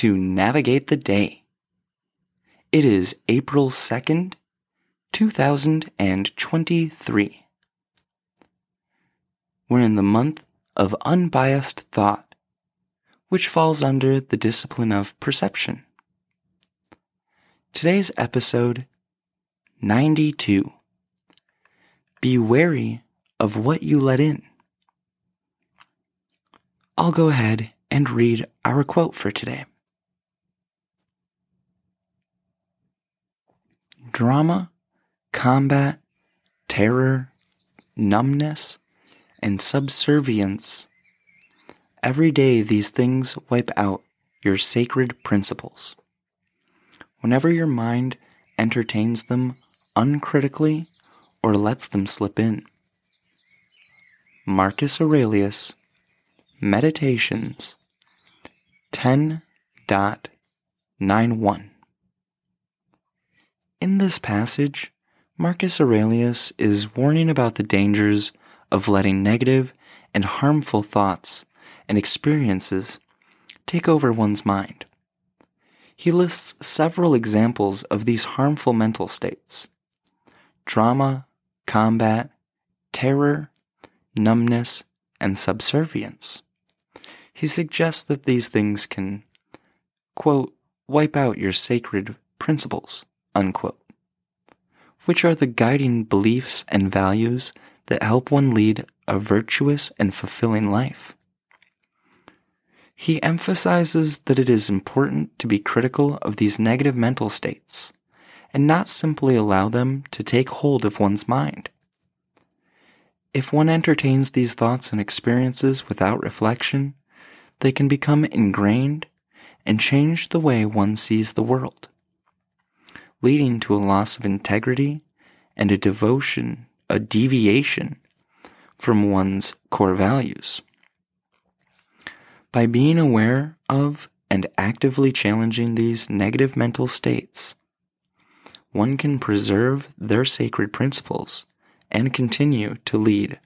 to Navigate the Day. It is April 2nd, 2023. We're in the month of unbiased thought, which falls under the discipline of perception. Today's episode 92. Be wary of what you let in. I'll go ahead and read our quote for today. Drama, combat, terror, numbness, and subservience. Every day, these things wipe out your sacred principles. Whenever your mind entertains them uncritically or lets them slip in. Marcus Aurelius, Meditations 10.91 In this passage, Marcus Aurelius is warning about the dangers of letting negative and harmful thoughts and experiences take over one's mind. He lists several examples of these harmful mental states drama, combat, terror, numbness, and subservience. He suggests that these things can, quote, wipe out your sacred principles, unquote, which are the guiding beliefs and values that help one lead a virtuous and fulfilling life. He emphasizes that it is important to be critical of these negative mental states and not simply allow them to take hold of one's mind. If one entertains these thoughts and experiences without reflection, they can become ingrained and change the way one sees the world, leading to a loss of integrity and a devotion, a deviation from one's core values. By being aware of and actively challenging these negative mental states, one can preserve their sacred principles and continue to lead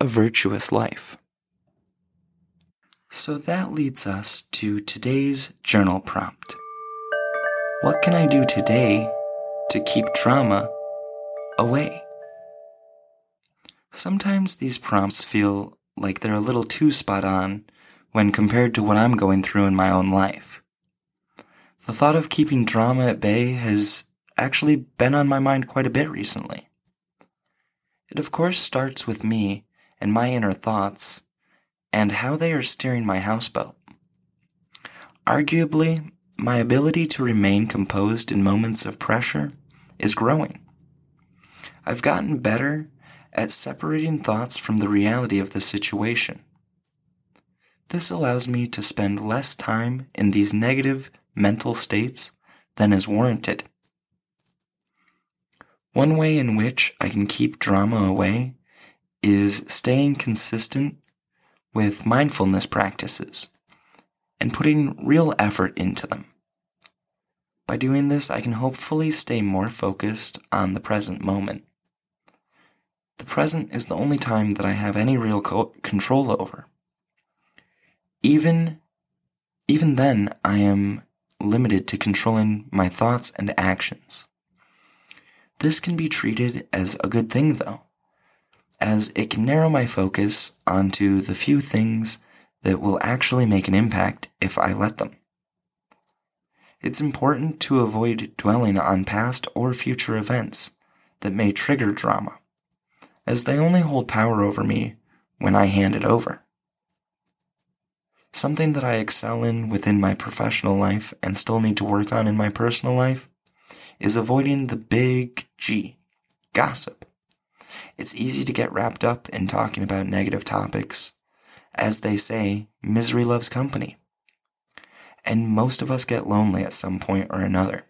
a virtuous life. So that leads us to today's journal prompt. What can I do today to keep drama away? Sometimes these prompts feel like they're a little too spot on when compared to what I'm going through in my own life. The thought of keeping drama at bay has actually been on my mind quite a bit recently. It of course starts with me and my inner thoughts and how they are steering my houseboat. Arguably, my ability to remain composed in moments of pressure is growing. I've gotten better at separating thoughts from the reality of the situation. This allows me to spend less time in these negative mental states than is warranted. One way in which I can keep drama away is staying consistent with mindfulness practices and putting real effort into them. By doing this, I can hopefully stay more focused on the present moment. The present is the only time that I have any real co- control over. Even, even then, I am limited to controlling my thoughts and actions. This can be treated as a good thing, though as it can narrow my focus onto the few things that will actually make an impact if I let them. It's important to avoid dwelling on past or future events that may trigger drama, as they only hold power over me when I hand it over. Something that I excel in within my professional life and still need to work on in my personal life is avoiding the big G, gossip. It's easy to get wrapped up in talking about negative topics. As they say, misery loves company. And most of us get lonely at some point or another.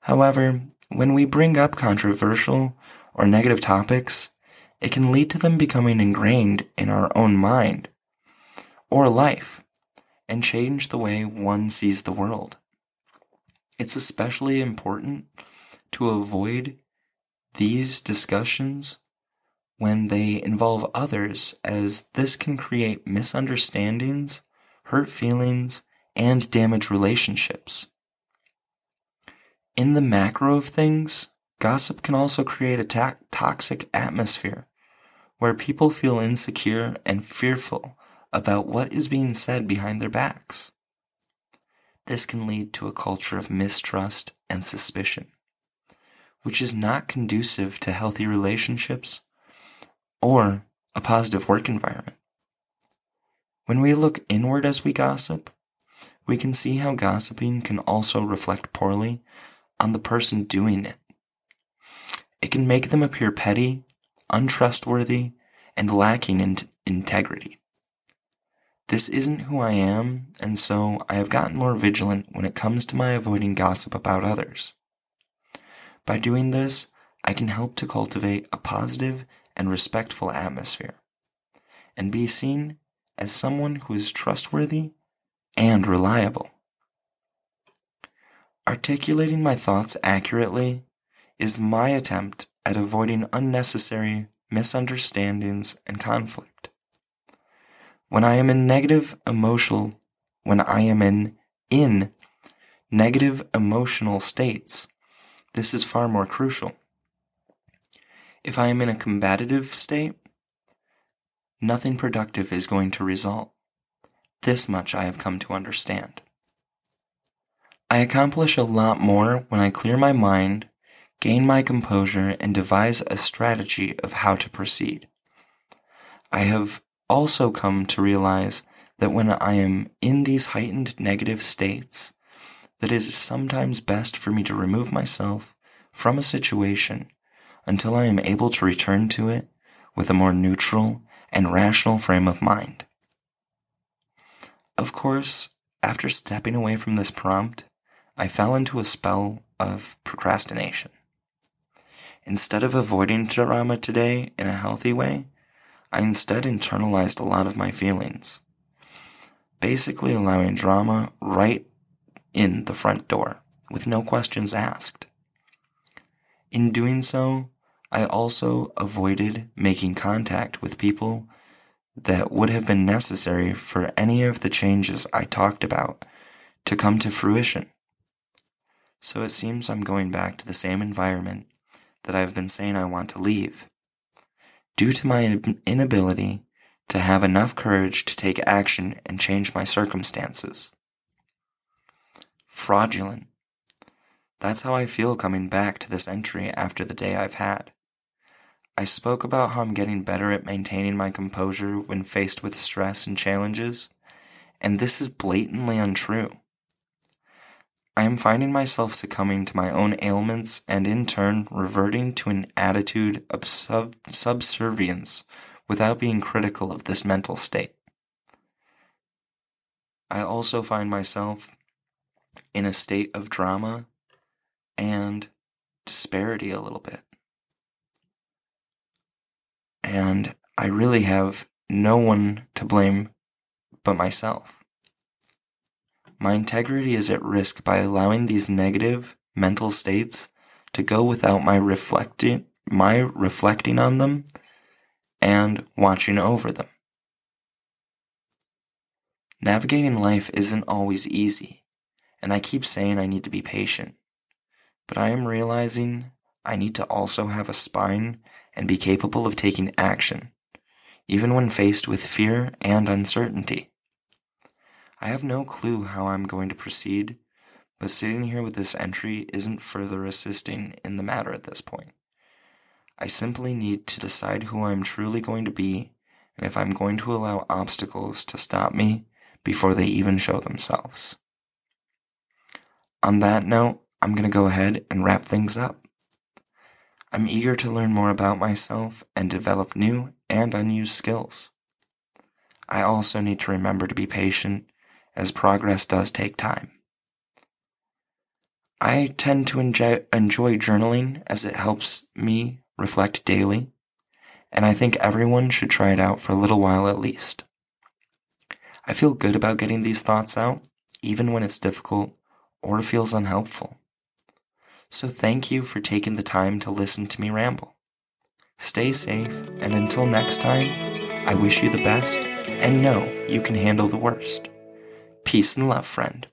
However, when we bring up controversial or negative topics, it can lead to them becoming ingrained in our own mind or life and change the way one sees the world. It's especially important to avoid these discussions when they involve others, as this can create misunderstandings, hurt feelings, and damage relationships. In the macro of things, gossip can also create a ta- toxic atmosphere where people feel insecure and fearful about what is being said behind their backs. This can lead to a culture of mistrust and suspicion, which is not conducive to healthy relationships or a positive work environment. When we look inward as we gossip, we can see how gossiping can also reflect poorly on the person doing it. It can make them appear petty, untrustworthy, and lacking in integrity. This isn't who I am, and so I have gotten more vigilant when it comes to my avoiding gossip about others. By doing this, I can help to cultivate a positive and respectful atmosphere, and be seen as someone who is trustworthy and reliable. Articulating my thoughts accurately is my attempt at avoiding unnecessary misunderstandings and conflict. When I am in negative emotional, when I am in, in negative emotional states, this is far more crucial. If I am in a combative state, nothing productive is going to result. This much I have come to understand. I accomplish a lot more when I clear my mind, gain my composure, and devise a strategy of how to proceed. I have also come to realize that when I am in these heightened negative states, that it is sometimes best for me to remove myself from a situation until I am able to return to it with a more neutral and rational frame of mind. Of course, after stepping away from this prompt, I fell into a spell of procrastination. Instead of avoiding drama today in a healthy way, I instead internalized a lot of my feelings, basically allowing drama right in the front door with no questions asked. In doing so, I also avoided making contact with people that would have been necessary for any of the changes I talked about to come to fruition. So it seems I'm going back to the same environment that I've been saying I want to leave. Due to my inability to have enough courage to take action and change my circumstances. Fraudulent. That's how I feel coming back to this entry after the day I've had. I spoke about how I'm getting better at maintaining my composure when faced with stress and challenges, and this is blatantly untrue. I am finding myself succumbing to my own ailments and in turn reverting to an attitude of sub- subservience without being critical of this mental state. I also find myself in a state of drama and disparity a little bit. And I really have no one to blame but myself. My integrity is at risk by allowing these negative mental states to go without my reflecting, my reflecting on them and watching over them. Navigating life isn't always easy, and I keep saying I need to be patient. But I am realizing I need to also have a spine and be capable of taking action, even when faced with fear and uncertainty. I have no clue how I'm going to proceed, but sitting here with this entry isn't further assisting in the matter at this point. I simply need to decide who I'm truly going to be and if I'm going to allow obstacles to stop me before they even show themselves. On that note, I'm going to go ahead and wrap things up. I'm eager to learn more about myself and develop new and unused skills. I also need to remember to be patient as progress does take time. I tend to enjoy, enjoy journaling as it helps me reflect daily, and I think everyone should try it out for a little while at least. I feel good about getting these thoughts out, even when it's difficult or feels unhelpful. So thank you for taking the time to listen to me ramble. Stay safe, and until next time, I wish you the best and know you can handle the worst. Peace and love, friend.